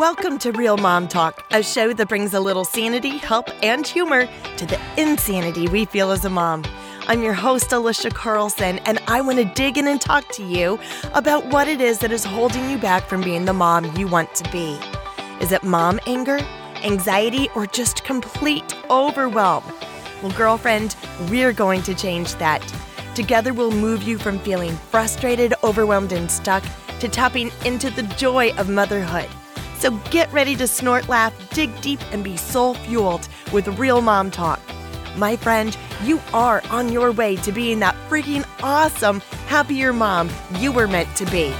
Welcome to Real Mom Talk, a show that brings a little sanity, help, and humor to the insanity we feel as a mom. I'm your host, Alicia Carlson, and I want to dig in and talk to you about what it is that is holding you back from being the mom you want to be. Is it mom anger, anxiety, or just complete overwhelm? Well, girlfriend, we're going to change that. Together, we'll move you from feeling frustrated, overwhelmed, and stuck to tapping into the joy of motherhood. So get ready to snort, laugh, dig deep, and be soul fueled with real mom talk. My friend, you are on your way to being that freaking awesome, happier mom you were meant to be.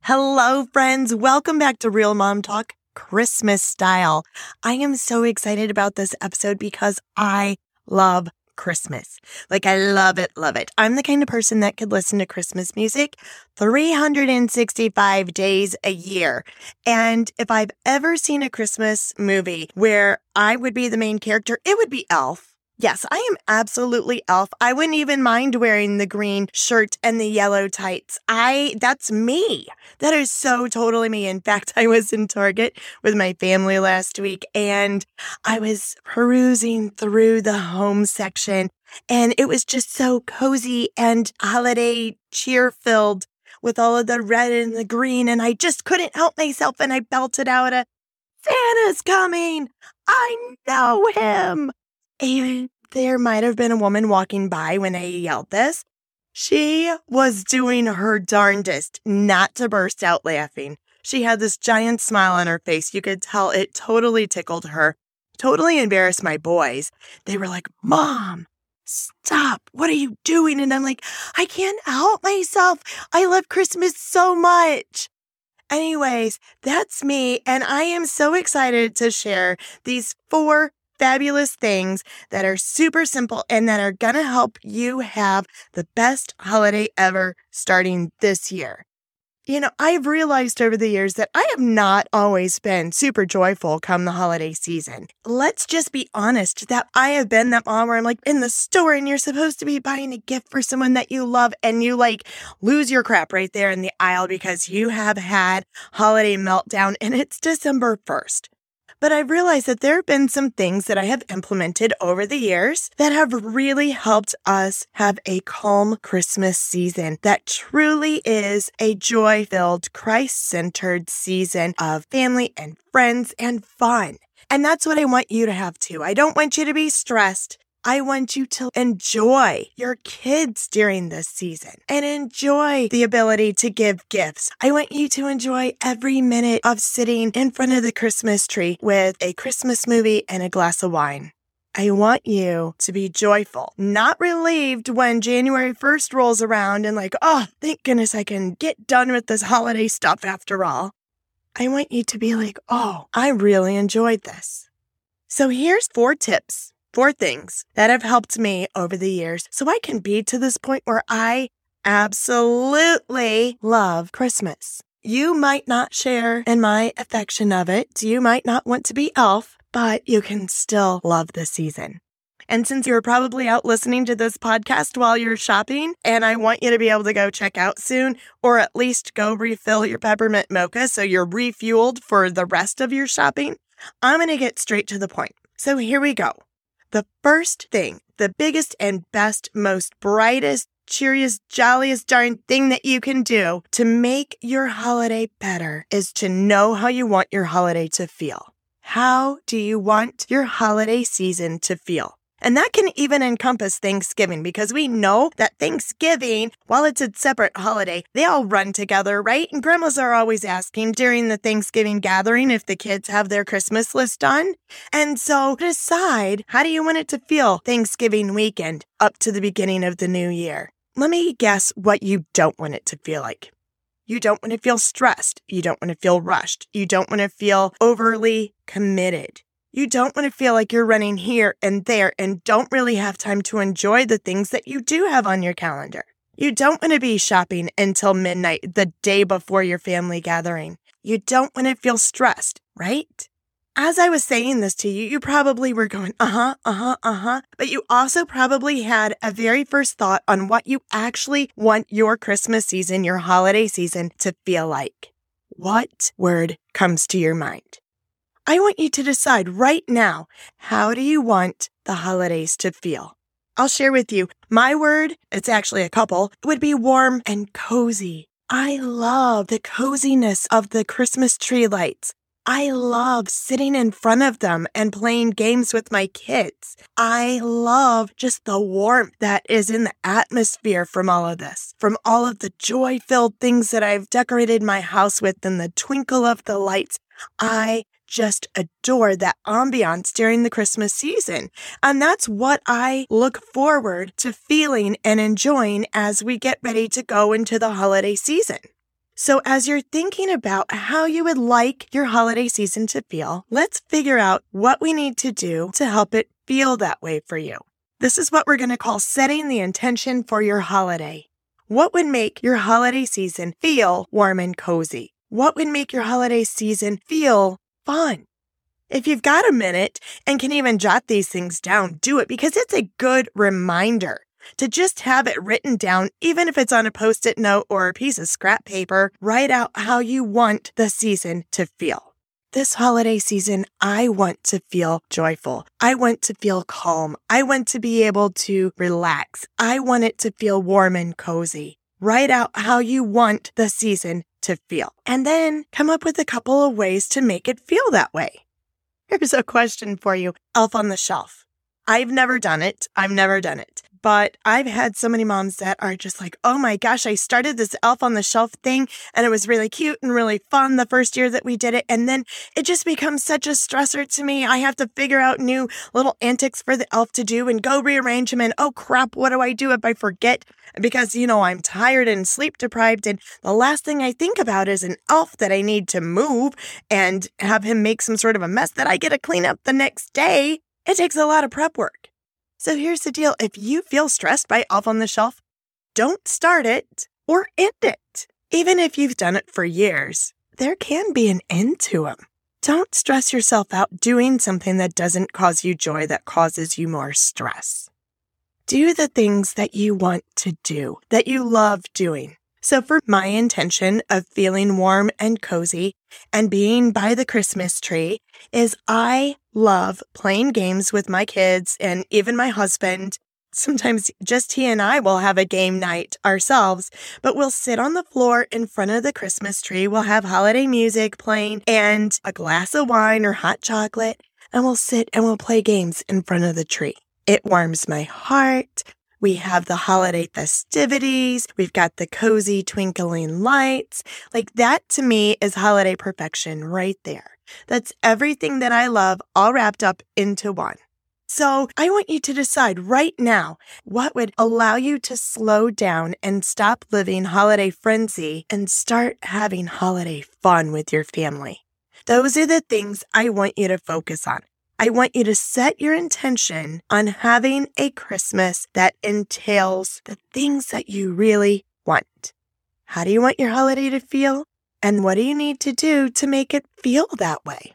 Hello, friends. Welcome back to Real Mom Talk Christmas style. I am so excited about this episode because I love Christmas. Like, I love it, love it. I'm the kind of person that could listen to Christmas music 365 days a year. And if I've ever seen a Christmas movie where I would be the main character, it would be Elf. Yes, I am absolutely elf. I wouldn't even mind wearing the green shirt and the yellow tights. I that's me. That is so totally me. In fact, I was in Target with my family last week and I was perusing through the home section and it was just so cozy and holiday cheer filled with all of the red and the green and I just couldn't help myself and I belted out a Santa's coming. I know him. And there might have been a woman walking by when I yelled this. She was doing her darndest not to burst out laughing. She had this giant smile on her face. You could tell it totally tickled her, totally embarrassed my boys. They were like, Mom, stop. What are you doing? And I'm like, I can't help myself. I love Christmas so much. Anyways, that's me. And I am so excited to share these four fabulous things that are super simple and that are going to help you have the best holiday ever starting this year. You know, I've realized over the years that I have not always been super joyful come the holiday season. Let's just be honest that I have been that mom where I'm like in the store and you're supposed to be buying a gift for someone that you love and you like lose your crap right there in the aisle because you have had holiday meltdown and it's December 1st. But I've realized that there have been some things that I have implemented over the years that have really helped us have a calm Christmas season that truly is a joy filled, Christ centered season of family and friends and fun. And that's what I want you to have too. I don't want you to be stressed. I want you to enjoy your kids during this season and enjoy the ability to give gifts. I want you to enjoy every minute of sitting in front of the Christmas tree with a Christmas movie and a glass of wine. I want you to be joyful, not relieved when January 1st rolls around and like, oh, thank goodness I can get done with this holiday stuff after all. I want you to be like, oh, I really enjoyed this. So here's four tips four things that have helped me over the years so I can be to this point where I absolutely love Christmas. You might not share in my affection of it. You might not want to be elf, but you can still love the season. And since you're probably out listening to this podcast while you're shopping, and I want you to be able to go check out soon, or at least go refill your peppermint mocha so you're refueled for the rest of your shopping, I'm going to get straight to the point. So here we go. The first thing, the biggest and best, most brightest, cheeriest, jolliest darn thing that you can do to make your holiday better is to know how you want your holiday to feel. How do you want your holiday season to feel? And that can even encompass Thanksgiving because we know that Thanksgiving, while it's a separate holiday, they all run together, right? And grandmas are always asking during the Thanksgiving gathering if the kids have their Christmas list done. And so decide how do you want it to feel Thanksgiving weekend up to the beginning of the new year? Let me guess what you don't want it to feel like. You don't want to feel stressed. You don't want to feel rushed. You don't want to feel overly committed. You don't want to feel like you're running here and there and don't really have time to enjoy the things that you do have on your calendar. You don't want to be shopping until midnight the day before your family gathering. You don't want to feel stressed, right? As I was saying this to you, you probably were going, uh huh, uh huh, uh huh. But you also probably had a very first thought on what you actually want your Christmas season, your holiday season to feel like. what word comes to your mind? I want you to decide right now how do you want the holidays to feel? I'll share with you my word, it's actually a couple, would be warm and cozy. I love the coziness of the Christmas tree lights. I love sitting in front of them and playing games with my kids. I love just the warmth that is in the atmosphere from all of this, from all of the joy filled things that I've decorated my house with and the twinkle of the lights. I just adore that ambiance during the Christmas season. And that's what I look forward to feeling and enjoying as we get ready to go into the holiday season. So, as you're thinking about how you would like your holiday season to feel, let's figure out what we need to do to help it feel that way for you. This is what we're going to call setting the intention for your holiday. What would make your holiday season feel warm and cozy? What would make your holiday season feel fun. If you've got a minute and can even jot these things down, do it because it's a good reminder to just have it written down, even if it's on a post it note or a piece of scrap paper. Write out how you want the season to feel. This holiday season, I want to feel joyful. I want to feel calm. I want to be able to relax. I want it to feel warm and cozy. Write out how you want the season to feel. And then come up with a couple of ways to make it feel that way. Here's a question for you Elf on the Shelf. I've never done it. I've never done it. But I've had so many moms that are just like, oh my gosh, I started this elf on the shelf thing and it was really cute and really fun the first year that we did it. And then it just becomes such a stressor to me. I have to figure out new little antics for the elf to do and go rearrange them. And oh crap, what do I do if I forget? Because, you know, I'm tired and sleep deprived. And the last thing I think about is an elf that I need to move and have him make some sort of a mess that I get to clean up the next day. It takes a lot of prep work. So here's the deal if you feel stressed by Elf on the Shelf, don't start it or end it. Even if you've done it for years, there can be an end to them. Don't stress yourself out doing something that doesn't cause you joy, that causes you more stress. Do the things that you want to do, that you love doing. So, for my intention of feeling warm and cozy and being by the Christmas tree, is I love playing games with my kids and even my husband. Sometimes just he and I will have a game night ourselves, but we'll sit on the floor in front of the Christmas tree. We'll have holiday music playing and a glass of wine or hot chocolate, and we'll sit and we'll play games in front of the tree. It warms my heart. We have the holiday festivities. We've got the cozy twinkling lights. Like that to me is holiday perfection right there. That's everything that I love all wrapped up into one. So I want you to decide right now what would allow you to slow down and stop living holiday frenzy and start having holiday fun with your family. Those are the things I want you to focus on. I want you to set your intention on having a Christmas that entails the things that you really want. How do you want your holiday to feel? And what do you need to do to make it feel that way?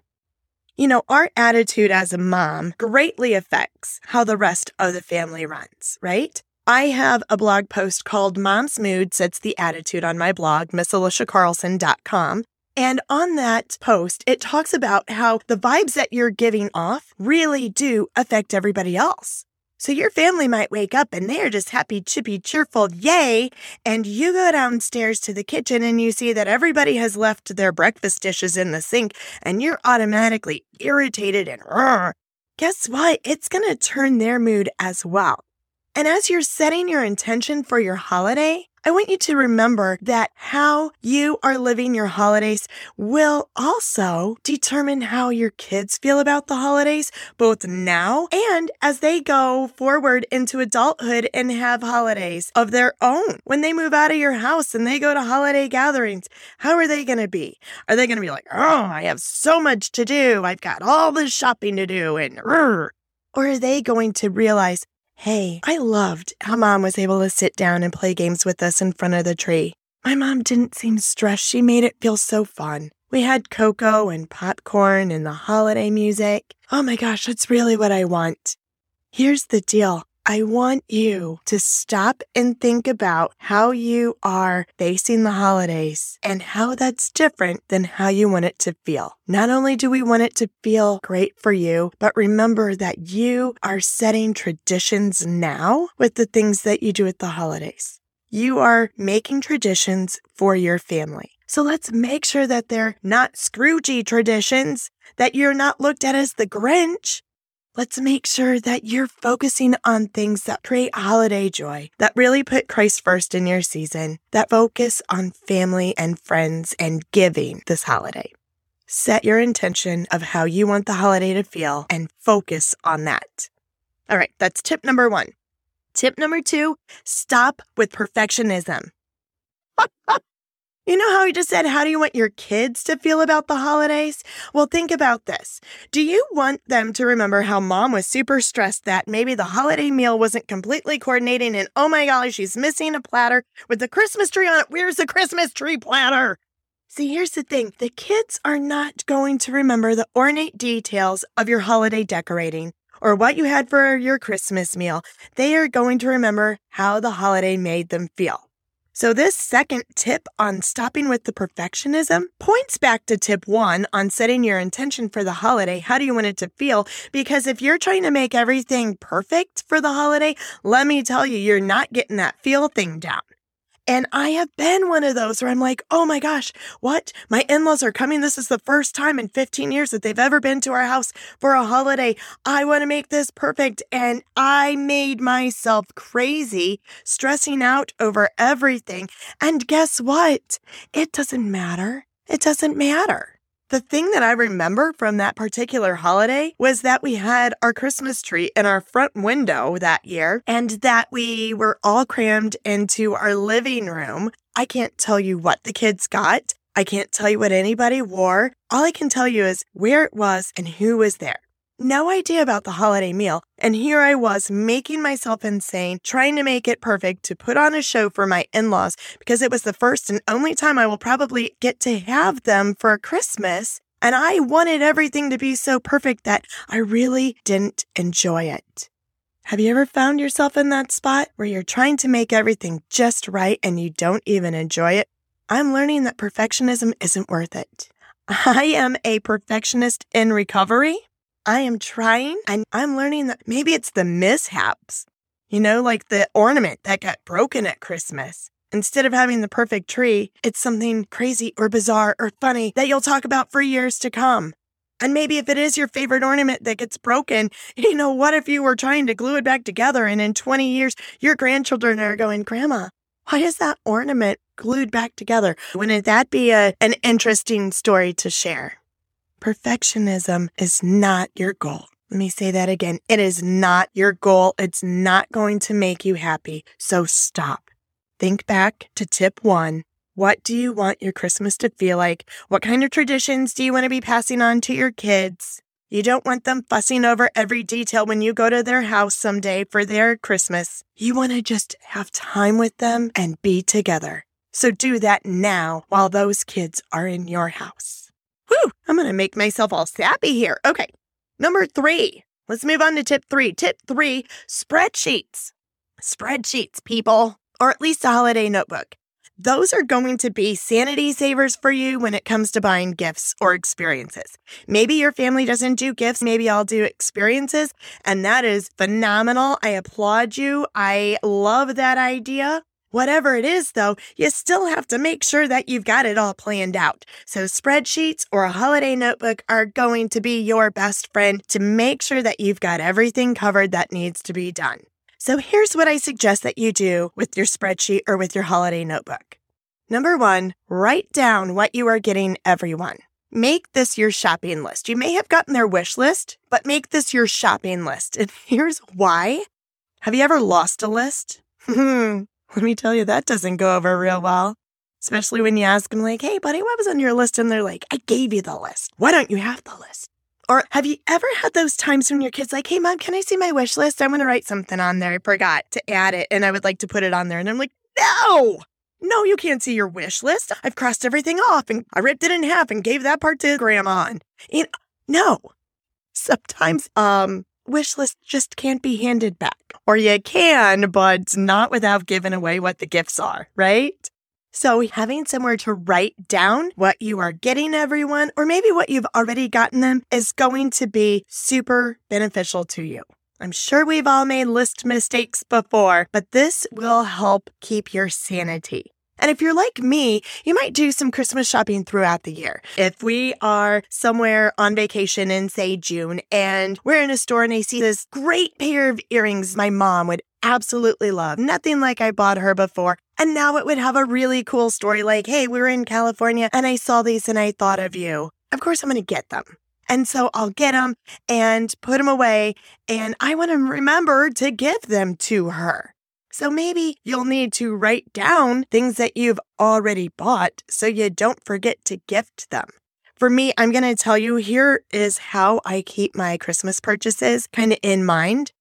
You know, our attitude as a mom greatly affects how the rest of the family runs, right? I have a blog post called Mom's Mood Sets the Attitude on my blog, missaliciacarlson.com. And on that post, it talks about how the vibes that you're giving off really do affect everybody else. So your family might wake up and they're just happy, chippy, cheerful, yay. And you go downstairs to the kitchen and you see that everybody has left their breakfast dishes in the sink and you're automatically irritated and guess what? It's going to turn their mood as well. And as you're setting your intention for your holiday, I want you to remember that how you are living your holidays will also determine how your kids feel about the holidays, both now and as they go forward into adulthood and have holidays of their own. When they move out of your house and they go to holiday gatherings, how are they going to be? Are they going to be like, oh, I have so much to do. I've got all this shopping to do and, or are they going to realize, Hey, I loved how mom was able to sit down and play games with us in front of the tree. My mom didn't seem stressed. She made it feel so fun. We had cocoa and popcorn and the holiday music. Oh my gosh, that's really what I want. Here's the deal. I want you to stop and think about how you are facing the holidays and how that's different than how you want it to feel. Not only do we want it to feel great for you, but remember that you are setting traditions now with the things that you do at the holidays. You are making traditions for your family. So let's make sure that they're not Scroogey traditions, that you're not looked at as the Grinch. Let's make sure that you're focusing on things that create holiday joy, that really put Christ first in your season, that focus on family and friends and giving this holiday. Set your intention of how you want the holiday to feel and focus on that. All right, that's tip number one. Tip number two stop with perfectionism. You know how I just said, how do you want your kids to feel about the holidays? Well, think about this. Do you want them to remember how mom was super stressed that maybe the holiday meal wasn't completely coordinating and oh my golly, she's missing a platter with the Christmas tree on it? Where's the Christmas tree platter? See, here's the thing the kids are not going to remember the ornate details of your holiday decorating or what you had for your Christmas meal. They are going to remember how the holiday made them feel. So, this second tip on stopping with the perfectionism points back to tip one on setting your intention for the holiday. How do you want it to feel? Because if you're trying to make everything perfect for the holiday, let me tell you, you're not getting that feel thing down. And I have been one of those where I'm like, oh my gosh, what? My in laws are coming. This is the first time in 15 years that they've ever been to our house for a holiday. I want to make this perfect. And I made myself crazy, stressing out over everything. And guess what? It doesn't matter. It doesn't matter. The thing that I remember from that particular holiday was that we had our Christmas tree in our front window that year and that we were all crammed into our living room. I can't tell you what the kids got. I can't tell you what anybody wore. All I can tell you is where it was and who was there no idea about the holiday meal. And here I was making myself insane, trying to make it perfect to put on a show for my in laws because it was the first and only time I will probably get to have them for Christmas. And I wanted everything to be so perfect that I really didn't enjoy it. Have you ever found yourself in that spot where you're trying to make everything just right and you don't even enjoy it? I'm learning that perfectionism isn't worth it. I am a perfectionist in recovery. I am trying and I'm learning that maybe it's the mishaps, you know, like the ornament that got broken at Christmas. Instead of having the perfect tree, it's something crazy or bizarre or funny that you'll talk about for years to come. And maybe if it is your favorite ornament that gets broken, you know, what if you were trying to glue it back together and in 20 years, your grandchildren are going, Grandma, why is that ornament glued back together? Wouldn't that be a, an interesting story to share? Perfectionism is not your goal. Let me say that again. It is not your goal. It's not going to make you happy. So stop. Think back to tip one. What do you want your Christmas to feel like? What kind of traditions do you want to be passing on to your kids? You don't want them fussing over every detail when you go to their house someday for their Christmas. You want to just have time with them and be together. So do that now while those kids are in your house. Whew, I'm going to make myself all sappy here. Okay. Number three. Let's move on to tip three. Tip three spreadsheets. Spreadsheets, people, or at least a holiday notebook. Those are going to be sanity savers for you when it comes to buying gifts or experiences. Maybe your family doesn't do gifts, maybe I'll do experiences, and that is phenomenal. I applaud you. I love that idea. Whatever it is, though, you still have to make sure that you've got it all planned out. So, spreadsheets or a holiday notebook are going to be your best friend to make sure that you've got everything covered that needs to be done. So, here's what I suggest that you do with your spreadsheet or with your holiday notebook. Number one, write down what you are getting everyone. Make this your shopping list. You may have gotten their wish list, but make this your shopping list. And here's why. Have you ever lost a list? Hmm. Let me tell you, that doesn't go over real well. Especially when you ask them, like, hey, buddy, what was on your list? And they're like, I gave you the list. Why don't you have the list? Or have you ever had those times when your kid's like, hey, mom, can I see my wish list? I want to write something on there. I forgot to add it and I would like to put it on there. And I'm like, no, no, you can't see your wish list. I've crossed everything off and I ripped it in half and gave that part to grandma. And, you know, no. Sometimes, um, wish list just can't be handed back. Or you can, but not without giving away what the gifts are, right? So having somewhere to write down what you are getting everyone, or maybe what you've already gotten them is going to be super beneficial to you. I'm sure we've all made list mistakes before, but this will help keep your sanity. And if you're like me, you might do some Christmas shopping throughout the year. If we are somewhere on vacation in, say, June, and we're in a store and I see this great pair of earrings my mom would absolutely love, nothing like I bought her before. And now it would have a really cool story like, hey, we were in California and I saw these and I thought of you. Of course, I'm going to get them. And so I'll get them and put them away. And I want to remember to give them to her. So maybe you'll need to write down things that you've already bought so you don't forget to gift them. For me, I'm going to tell you here is how I keep my Christmas purchases kind of in mind.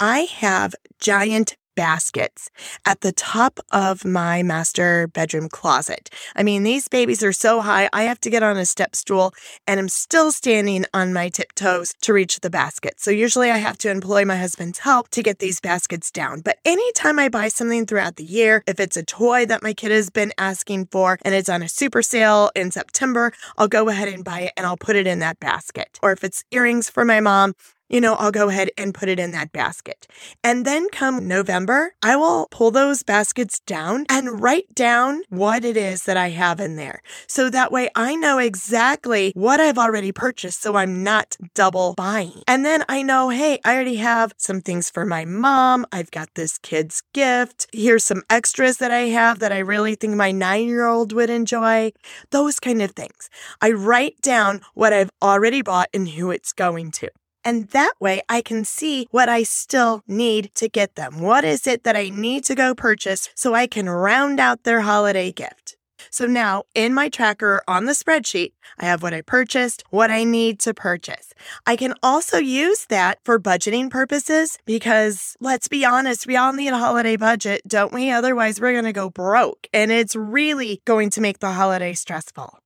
I have giant baskets at the top of my master bedroom closet. I mean, these babies are so high, I have to get on a step stool and I'm still standing on my tiptoes to reach the basket. So usually I have to employ my husband's help to get these baskets down. But anytime I buy something throughout the year, if it's a toy that my kid has been asking for and it's on a super sale in September, I'll go ahead and buy it and I'll put it in that basket. Or if it's earrings for my mom, you know, I'll go ahead and put it in that basket. And then come November, I will pull those baskets down and write down what it is that I have in there. So that way I know exactly what I've already purchased. So I'm not double buying. And then I know, hey, I already have some things for my mom. I've got this kid's gift. Here's some extras that I have that I really think my nine year old would enjoy. Those kind of things. I write down what I've already bought and who it's going to. And that way I can see what I still need to get them. What is it that I need to go purchase so I can round out their holiday gift? So now in my tracker on the spreadsheet, I have what I purchased, what I need to purchase. I can also use that for budgeting purposes because let's be honest, we all need a holiday budget, don't we? Otherwise, we're going to go broke and it's really going to make the holiday stressful.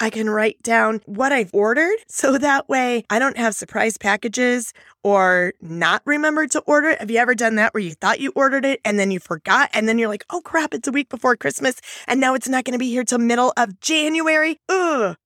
I can write down what I've ordered so that way I don't have surprise packages or not remember to order it. Have you ever done that where you thought you ordered it and then you forgot and then you're like, oh crap, it's a week before Christmas and now it's not going to be here till middle of January? Ugh.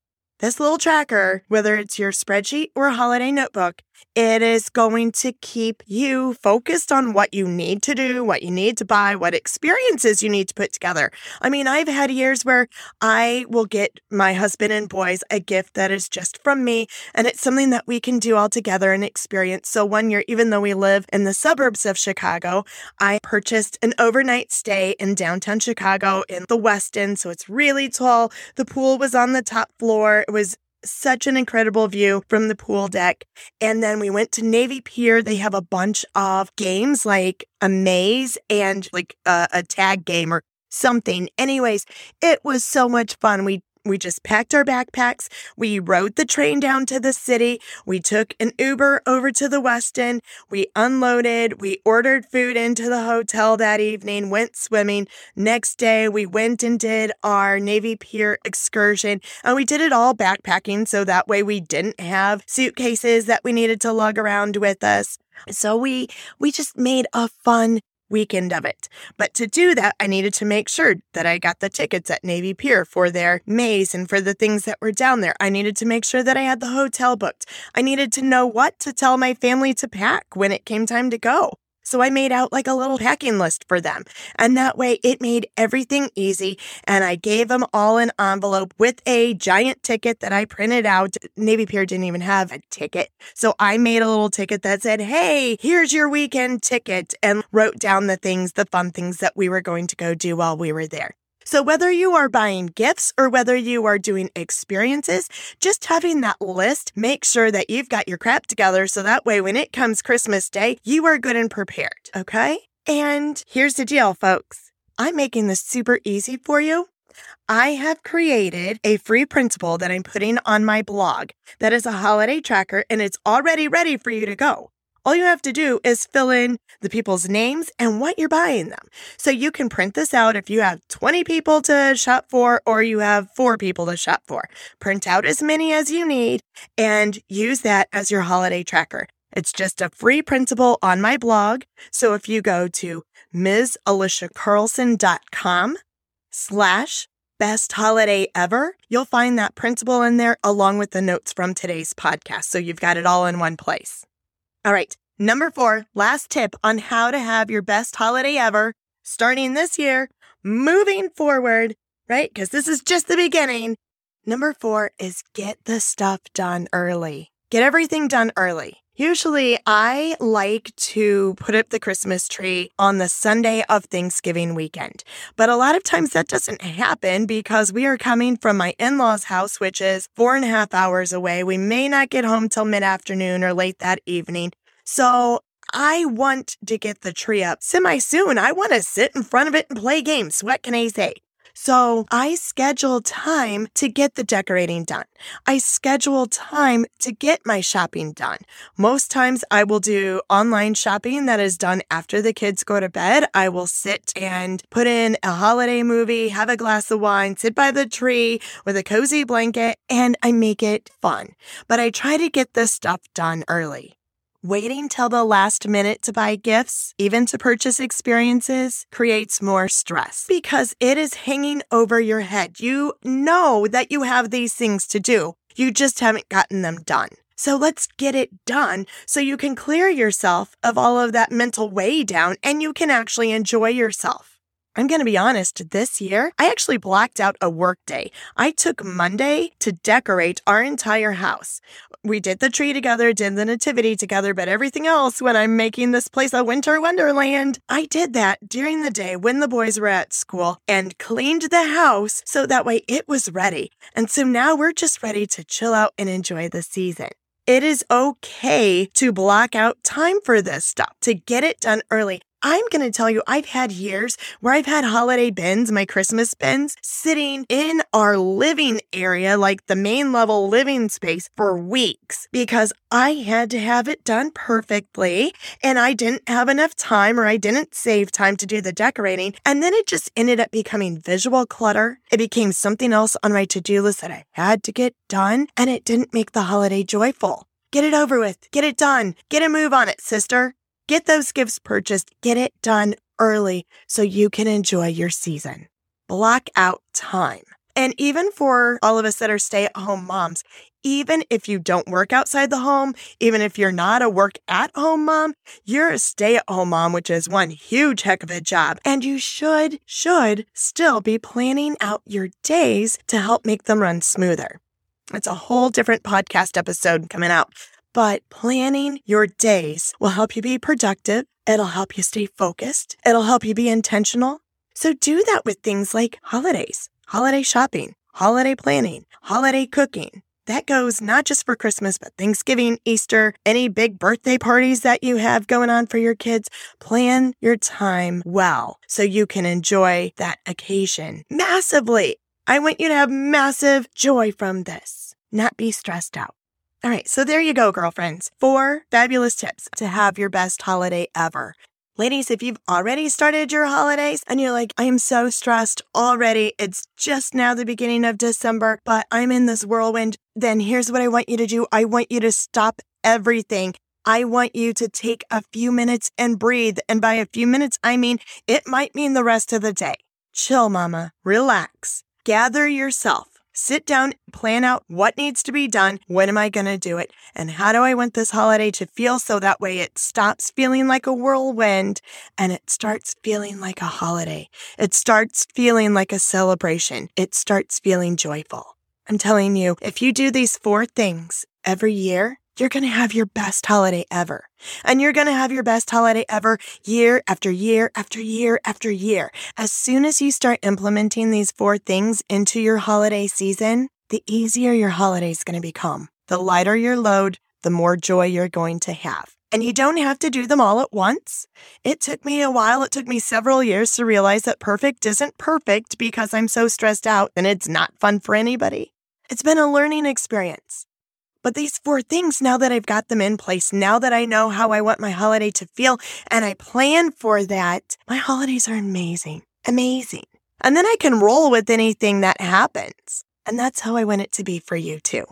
This little tracker, whether it's your spreadsheet or holiday notebook, it is going to keep you focused on what you need to do, what you need to buy, what experiences you need to put together. I mean, I've had years where I will get my husband and boys a gift that is just from me, and it's something that we can do all together and experience. So one year, even though we live in the suburbs of Chicago, I purchased an overnight stay in downtown Chicago in the Westin. So it's really tall. The pool was on the top floor was such an incredible view from the pool deck. And then we went to Navy Pier. They have a bunch of games like a maze and like a, a tag game or something. Anyways, it was so much fun. We we just packed our backpacks. We rode the train down to the city. We took an Uber over to the Westin. We unloaded. We ordered food into the hotel that evening, went swimming. Next day, we went and did our Navy Pier excursion and we did it all backpacking. So that way we didn't have suitcases that we needed to lug around with us. So we, we just made a fun weekend of it. But to do that, I needed to make sure that I got the tickets at Navy Pier for their maze and for the things that were down there. I needed to make sure that I had the hotel booked. I needed to know what to tell my family to pack when it came time to go. So I made out like a little packing list for them. And that way it made everything easy. And I gave them all an envelope with a giant ticket that I printed out. Navy Pier didn't even have a ticket. So I made a little ticket that said, Hey, here's your weekend ticket and wrote down the things, the fun things that we were going to go do while we were there. So, whether you are buying gifts or whether you are doing experiences, just having that list, make sure that you've got your crap together so that way when it comes Christmas Day, you are good and prepared. Okay? And here's the deal, folks I'm making this super easy for you. I have created a free printable that I'm putting on my blog that is a holiday tracker and it's already ready for you to go. All you have to do is fill in the people's names and what you're buying them. So you can print this out if you have 20 people to shop for or you have four people to shop for. Print out as many as you need and use that as your holiday tracker. It's just a free printable on my blog. So if you go to MsAliciaCarlson.com slash best holiday ever, you'll find that printable in there along with the notes from today's podcast. So you've got it all in one place. All right. Number four, last tip on how to have your best holiday ever starting this year, moving forward, right? Because this is just the beginning. Number four is get the stuff done early. Get everything done early. Usually, I like to put up the Christmas tree on the Sunday of Thanksgiving weekend. But a lot of times that doesn't happen because we are coming from my in law's house, which is four and a half hours away. We may not get home till mid afternoon or late that evening. So I want to get the tree up semi soon. I want to sit in front of it and play games. What can I say? So I schedule time to get the decorating done. I schedule time to get my shopping done. Most times I will do online shopping that is done after the kids go to bed. I will sit and put in a holiday movie, have a glass of wine, sit by the tree with a cozy blanket, and I make it fun. But I try to get this stuff done early. Waiting till the last minute to buy gifts, even to purchase experiences, creates more stress because it is hanging over your head. You know that you have these things to do. You just haven't gotten them done. So let's get it done so you can clear yourself of all of that mental weigh down and you can actually enjoy yourself. I'm going to be honest, this year, I actually blocked out a work day. I took Monday to decorate our entire house. We did the tree together, did the nativity together, but everything else, when I'm making this place a winter wonderland, I did that during the day when the boys were at school and cleaned the house so that way it was ready. And so now we're just ready to chill out and enjoy the season. It is okay to block out time for this stuff, to get it done early. I'm going to tell you, I've had years where I've had holiday bins, my Christmas bins, sitting in our living area, like the main level living space for weeks because I had to have it done perfectly and I didn't have enough time or I didn't save time to do the decorating. And then it just ended up becoming visual clutter. It became something else on my to do list that I had to get done and it didn't make the holiday joyful. Get it over with. Get it done. Get a move on it, sister. Get those gifts purchased, get it done early so you can enjoy your season. Block out time. And even for all of us that are stay at home moms, even if you don't work outside the home, even if you're not a work at home mom, you're a stay at home mom, which is one huge heck of a job. And you should, should still be planning out your days to help make them run smoother. It's a whole different podcast episode coming out. But planning your days will help you be productive. It'll help you stay focused. It'll help you be intentional. So do that with things like holidays, holiday shopping, holiday planning, holiday cooking. That goes not just for Christmas, but Thanksgiving, Easter, any big birthday parties that you have going on for your kids. Plan your time well so you can enjoy that occasion massively. I want you to have massive joy from this, not be stressed out. All right, so there you go, girlfriends. Four fabulous tips to have your best holiday ever. Ladies, if you've already started your holidays and you're like, I am so stressed already, it's just now the beginning of December, but I'm in this whirlwind, then here's what I want you to do I want you to stop everything. I want you to take a few minutes and breathe. And by a few minutes, I mean it might mean the rest of the day. Chill, mama. Relax. Gather yourself Sit down, plan out what needs to be done. When am I going to do it? And how do I want this holiday to feel so that way it stops feeling like a whirlwind and it starts feeling like a holiday. It starts feeling like a celebration. It starts feeling joyful. I'm telling you, if you do these four things every year, you're going to have your best holiday ever. And you're going to have your best holiday ever year after year after year after year. As soon as you start implementing these four things into your holiday season, the easier your holiday is going to become. The lighter your load, the more joy you're going to have. And you don't have to do them all at once. It took me a while. It took me several years to realize that perfect isn't perfect because I'm so stressed out and it's not fun for anybody. It's been a learning experience. But these four things, now that I've got them in place, now that I know how I want my holiday to feel and I plan for that, my holidays are amazing, amazing. And then I can roll with anything that happens. And that's how I want it to be for you too.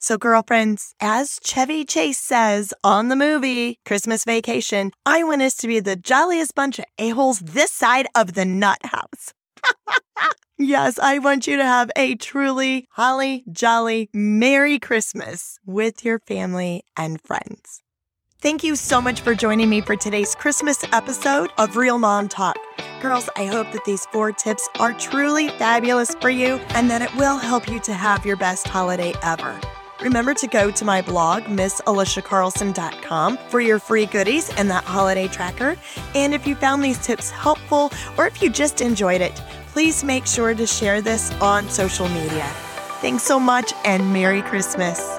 So, girlfriends, as Chevy Chase says on the movie Christmas Vacation, I want us to be the jolliest bunch of a-holes this side of the nut house. yes, I want you to have a truly holly jolly Merry Christmas with your family and friends. Thank you so much for joining me for today's Christmas episode of Real Mom Talk. Girls, I hope that these four tips are truly fabulous for you and that it will help you to have your best holiday ever. Remember to go to my blog, missaliciacarlson.com, for your free goodies and that holiday tracker. And if you found these tips helpful or if you just enjoyed it, please make sure to share this on social media. Thanks so much and Merry Christmas.